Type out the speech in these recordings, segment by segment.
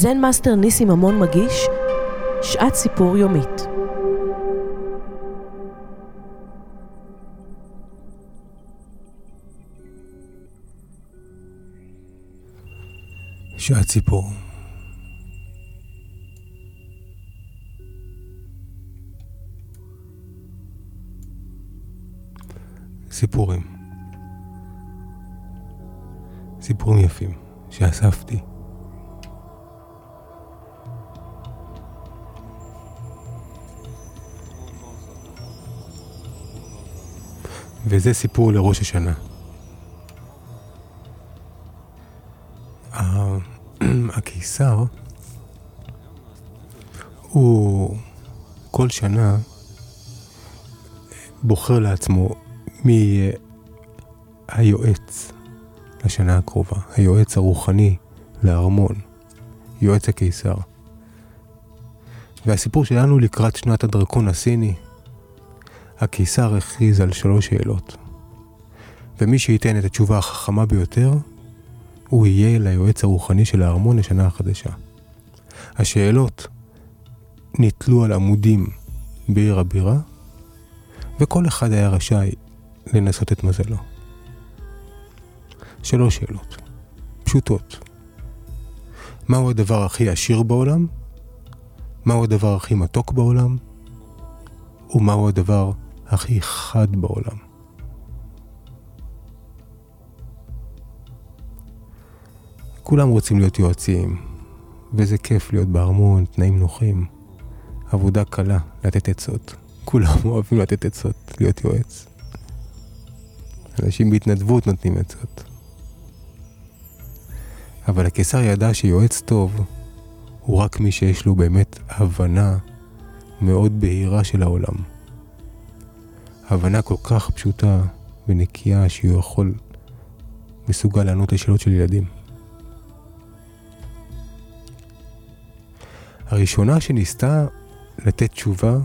זן מאסטר ניסי ממון מגיש שעת סיפור יומית. שעת סיפור. סיפורים. סיפורים יפים שאספתי. וזה סיפור לראש השנה. הקיסר הוא כל שנה בוחר לעצמו מי יהיה היועץ לשנה הקרובה, היועץ הרוחני לארמון, יועץ הקיסר. והסיפור שלנו לקראת שנת הדרקון הסיני, הקיסר הכריז על שלוש שאלות. ומי שייתן את התשובה החכמה ביותר, הוא יהיה ליועץ הרוחני של הארמון לשנה החדשה. השאלות נתלו על עמודים בעיר הבירה, וכל אחד היה רשאי לנסות את מזלו. שלוש שאלות, פשוטות. מהו הדבר הכי עשיר בעולם? מהו הדבר הכי מתוק בעולם? ומהו הדבר הכי חד בעולם? כולם רוצים להיות יועצים, וזה כיף להיות בארמון, תנאים נוחים, עבודה קלה, לתת עצות. כולם אוהבים לתת עצות, להיות יועץ. אנשים בהתנדבות נותנים עצות. אבל הקיסר ידע שיועץ טוב הוא רק מי שיש לו באמת הבנה מאוד בהירה של העולם. הבנה כל כך פשוטה ונקייה שהוא יכול, מסוגל לענות לשאלות של ילדים. הראשונה שניסתה לתת תשובה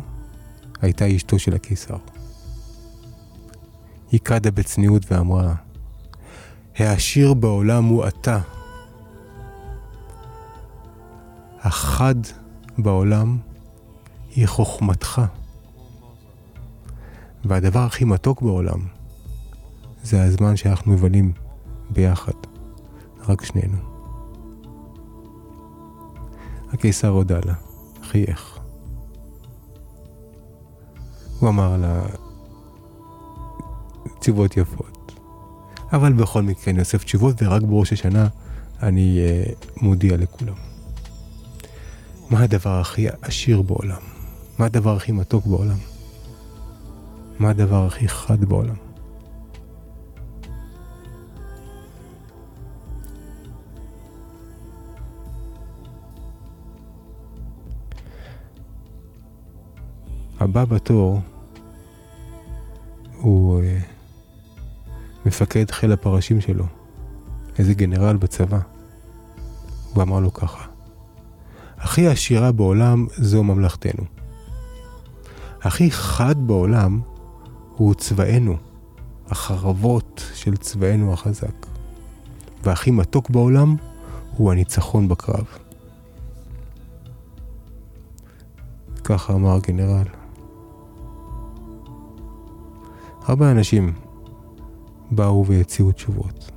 הייתה אשתו של הקיסר. היא קדה בצניעות ואמרה, העשיר בעולם הוא אתה. החד בעולם היא חוכמתך. והדבר הכי מתוק בעולם זה הזמן שאנחנו מבלים ביחד, רק שנינו. הקיסר הודה לה, חייך. הוא אמר לה תשובות יפות. אבל בכל מקרה אני אוסף תשובות ורק בראש השנה אני uh, מודיע לכולם. מה הדבר הכי עשיר בעולם? מה הדבר הכי מתוק בעולם? מה הדבר הכי חד בעולם? הבא בתור הוא uh, מפקד חיל הפרשים שלו, איזה גנרל בצבא. הוא אמר לו ככה: הכי עשירה בעולם זו ממלכתנו. הכי חד בעולם הוא צבאנו, החרבות של צבאנו החזק. והכי מתוק בעולם הוא הניצחון בקרב. ככה אמר הגנרל. הרבה אנשים באו והציעו תשובות.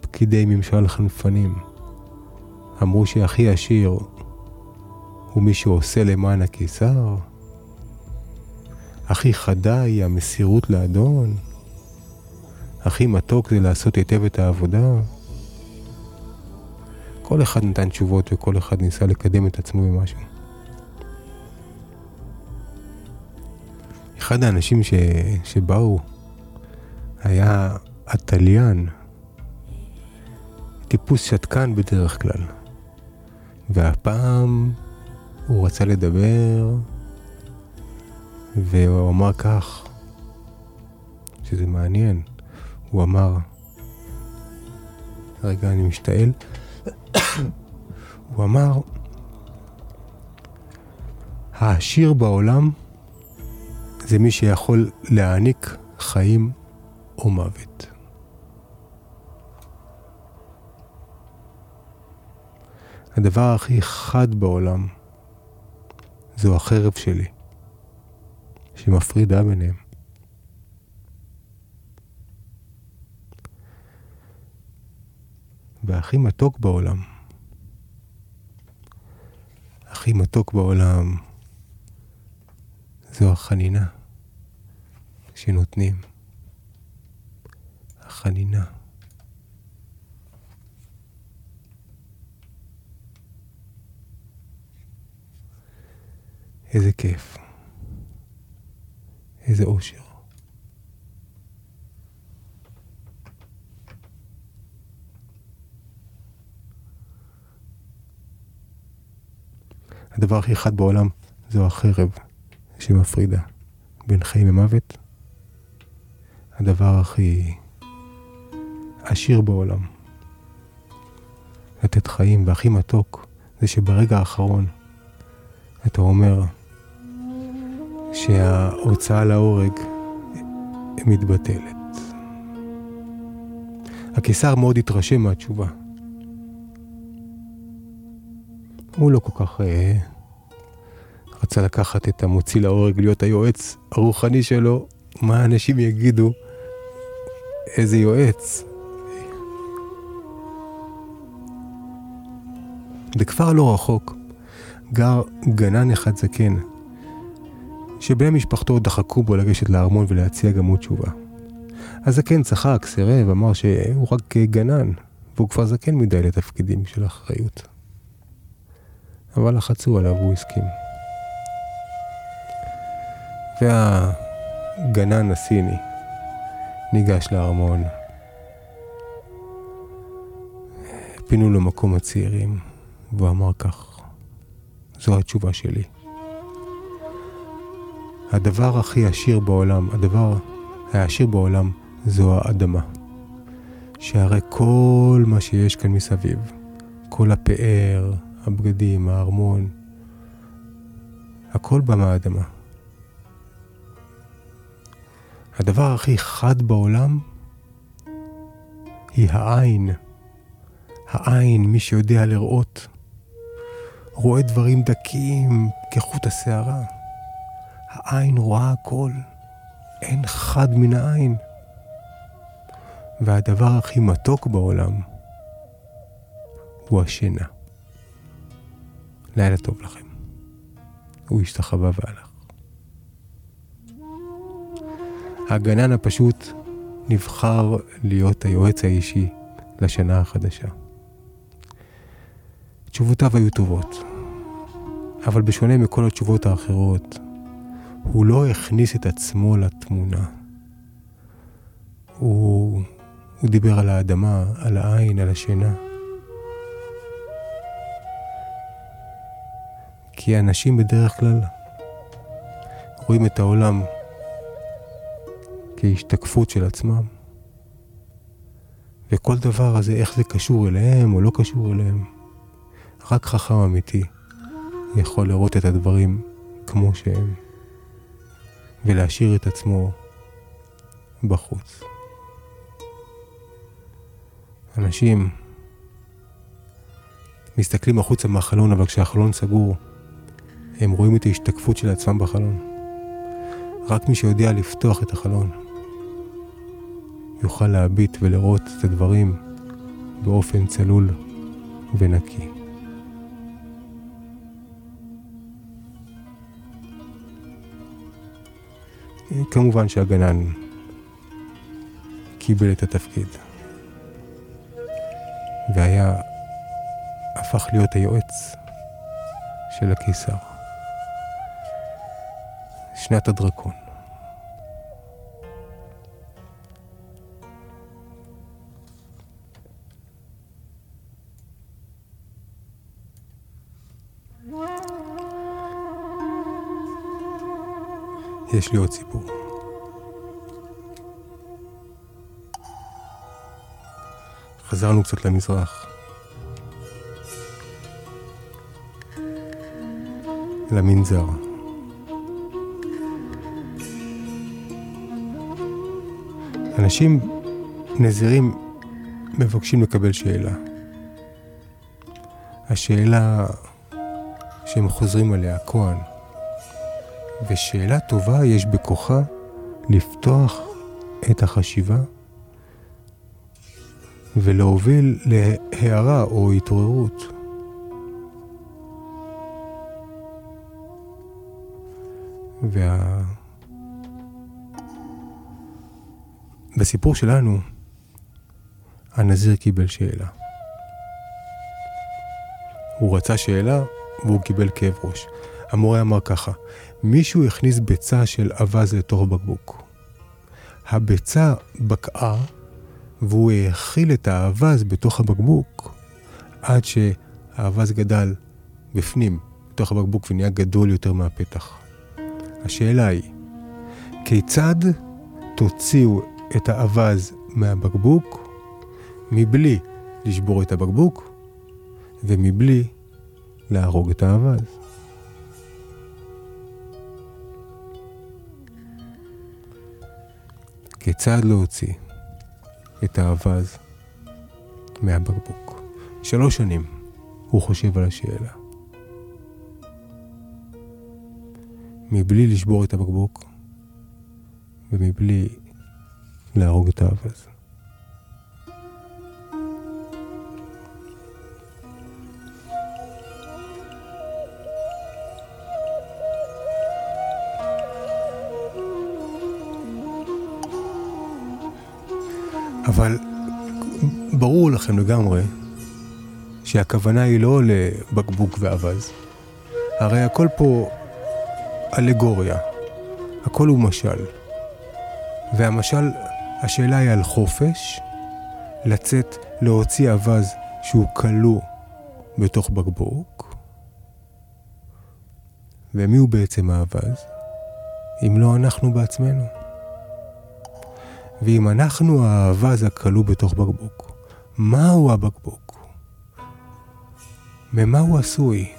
פקידי ממשל חנפנים אמרו שהכי עשיר הוא מי שעושה למען הקיסר, הכי חדה היא המסירות לאדון, הכי מתוק זה לעשות היטב את העבודה. כל אחד נתן תשובות וכל אחד ניסה לקדם את עצמו במשהו. אחד האנשים ש... שבאו היה התליין, טיפוס שתקן בדרך כלל. והפעם הוא רצה לדבר, והוא אמר כך, שזה מעניין, הוא אמר, רגע אני משתעל, הוא אמר, העשיר בעולם זה מי שיכול להעניק חיים או מוות. הדבר הכי חד בעולם זו החרב שלי, שמפרידה ביניהם. והכי מתוק בעולם, הכי מתוק בעולם זו החנינה שנותנים. החנינה. איזה כיף. איזה אושר. הדבר הכי חד בעולם זו החרב שמפרידה בין חיים ומוות. הדבר הכי עשיר בעולם, לתת חיים, והכי מתוק זה שברגע האחרון אתה אומר שההוצאה להורג מתבטלת. הקיסר מאוד התרשם מהתשובה. הוא לא כל כך אה, רצה לקחת את המוציא להורג, להיות היועץ הרוחני שלו, מה האנשים יגידו, איזה יועץ. בכפר לא רחוק גר גנן אחד זקן, שבני משפחתו דחקו בו לגשת לארמון ולהציע גם הוא תשובה. הזקן צחק, סירב, אמר שהוא רק גנן, והוא כבר זקן מדי לתפקידים של אחריות. אבל לחצו עליו והוא הסכים. והגנן הסיני ניגש לארמון. פינו לו מקום הצעירים, והוא אמר כך, זו התשובה שלי. הדבר הכי עשיר בעולם, הדבר העשיר בעולם, זו האדמה. שהרי כל מה שיש כאן מסביב, כל הפאר, הבגדים, הארמון, הכל בא מהאדמה. הדבר הכי חד בעולם היא העין. העין, מי שיודע לראות, רואה דברים דקים כחוט השערה. העין רואה הכל, אין חד מן העין. והדבר הכי מתוק בעולם הוא השינה. לילה טוב לכם. הוא השתחווה והלך. הגנן הפשוט נבחר להיות היועץ האישי לשנה החדשה. תשובותיו היו טובות, אבל בשונה מכל התשובות האחרות, הוא לא הכניס את עצמו לתמונה. הוא, הוא דיבר על האדמה, על העין, על השינה. כי אנשים בדרך כלל רואים את העולם כהשתקפות של עצמם. וכל דבר הזה, איך זה קשור אליהם או לא קשור אליהם, רק חכם אמיתי יכול לראות את הדברים כמו שהם, ולהשאיר את עצמו בחוץ. אנשים מסתכלים החוצה מהחלון, אבל כשהחלון סגור, הם רואים את ההשתקפות של עצמם בחלון. רק מי שיודע לפתוח את החלון יוכל להביט ולראות את הדברים באופן צלול ונקי. כמובן שהגנן קיבל את התפקיד והיה, הפך להיות היועץ של הקיסר. שנת הדרקון. יש לי עוד סיפור. חזרנו קצת למזרח. למנזר. אנשים נזירים מבקשים לקבל שאלה. השאלה שהם חוזרים עליה, כהן. ושאלה טובה יש בכוחה לפתוח את החשיבה ולהוביל להערה או התעוררות. וה... בסיפור שלנו, הנזיר קיבל שאלה. הוא רצה שאלה והוא קיבל כאב ראש. המורה אמר ככה, מישהו הכניס ביצה של אווז לתוך בקבוק. הביצה בקעה והוא האכיל את האווז בתוך הבקבוק עד שהאווז גדל בפנים, בתוך הבקבוק ונהיה גדול יותר מהפתח. השאלה היא, כיצד תוציאו את האווז מהבקבוק מבלי לשבור את הבקבוק ומבלי להרוג את האווז? כיצד להוציא את האווז מהבקבוק? שלוש שנים הוא חושב על השאלה. מבלי לשבור את הבקבוק ומבלי להרוג את האווז. אבל ברור לכם לגמרי שהכוונה היא לא לבקבוק ואווז. הרי הכל פה אלגוריה. הכל הוא משל. והמשל, השאלה היא על חופש, לצאת, להוציא אווז שהוא כלוא בתוך בקבוק. ומי הוא בעצם האווז? אם לא אנחנו בעצמנו. ואם אנחנו האווז הכלוא בתוך בקבוק, מהו הבקבוק? ממה הוא עשוי?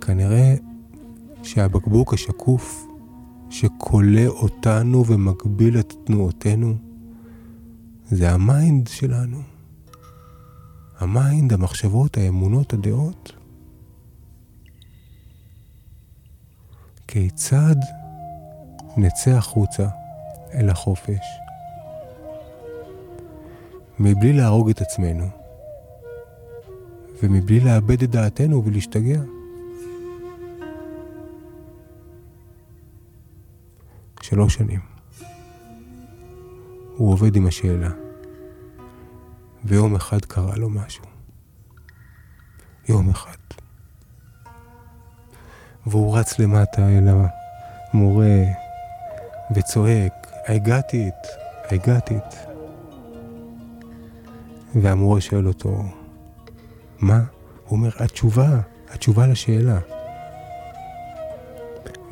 כנראה שהבקבוק השקוף שכולא אותנו ומגביל את תנועותינו זה ה mind שלנו. ה mind, המחשבות, האמונות, הדעות. כיצד נצא החוצה אל החופש מבלי להרוג את עצמנו ומבלי לאבד את דעתנו ולהשתגע? שלוש שנים. הוא עובד עם השאלה, ויום אחד קרה לו משהו. יום אחד. והוא רץ למטה אל המורה וצועק, I got it, I got it. והמורה שואל אותו, מה? הוא אומר, התשובה, התשובה לשאלה.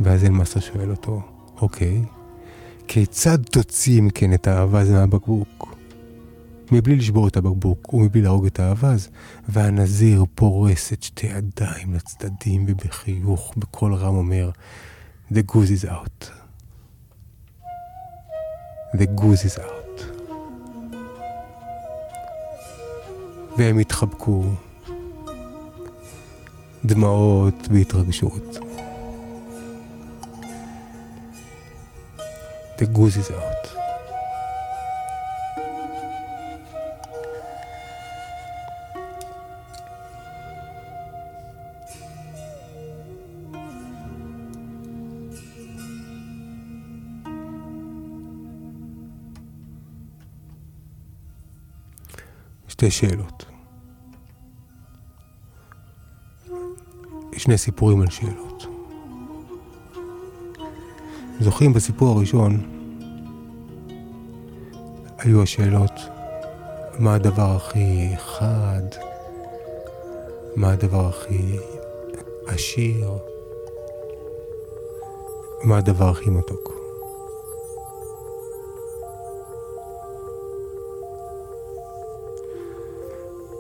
ואז אלמסה שואל אותו, אוקיי, כיצד תוציא אם כן את האווז מהבקבוק? מבלי לשבור את הבקבוק ומבלי להרוג את האווז, והנזיר פורס את שתי ידיים לצדדים ובחיוך בקול רם אומר, The goose is out. Goose is out. והם התחבקו, דמעות בהתרגשות. The goose is out. שתי שאלות. שני סיפורים על שאלות. זוכרים בסיפור הראשון היו השאלות מה הדבר הכי חד, מה הדבר הכי עשיר, מה הדבר הכי מתוק.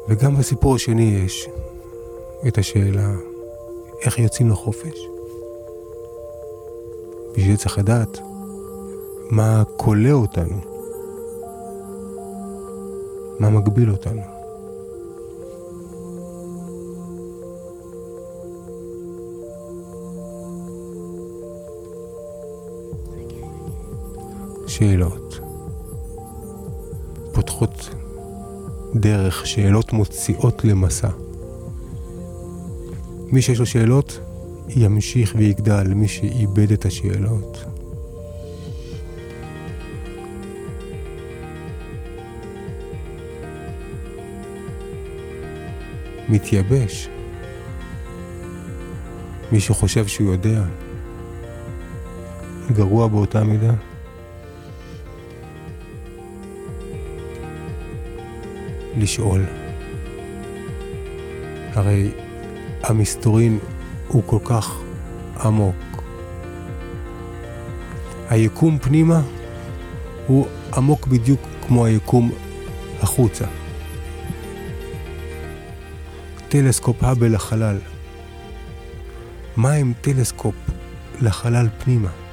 וגם בסיפור השני יש את השאלה איך יוצאים לחופש. בשביל צריך לדעת מה כולא אותנו. מה מגביל אותנו? שאלות. פותחות דרך, שאלות מוציאות למסע. מי שיש לו שאלות, ימשיך ויגדל, מי שאיבד את השאלות. מתייבש. מי שחושב שהוא יודע, גרוע באותה מידה. לשאול. הרי המסתורין הוא כל כך עמוק. היקום פנימה הוא עמוק בדיוק כמו היקום החוצה. טלסקופ האבל לחלל. מה עם טלסקופ לחלל פנימה?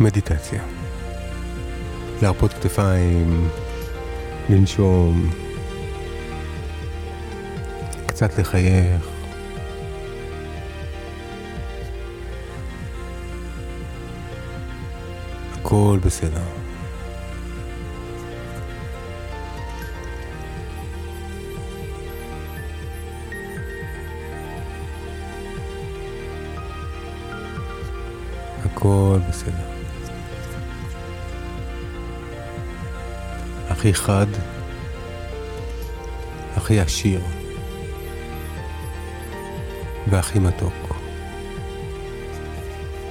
מדיטציה. להרפות כתפיים, לנשום, קצת לחייך. הכל בסדר. הכל בסדר. הכי חד, הכי עשיר והכי מתוק.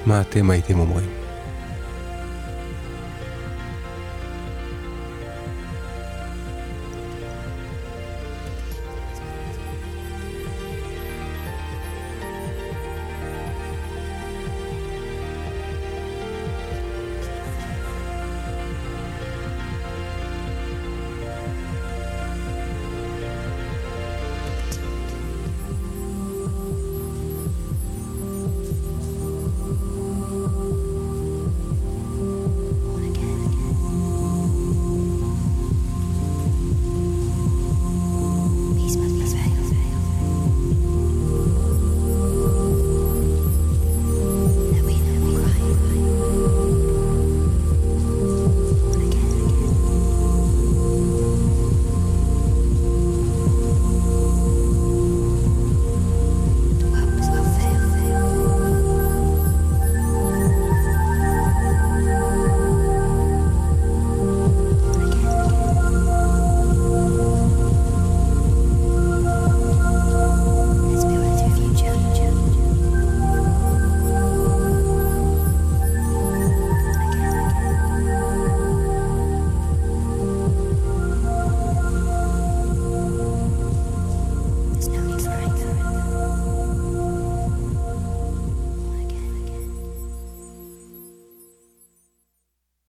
מה אתם הייתם אומרים?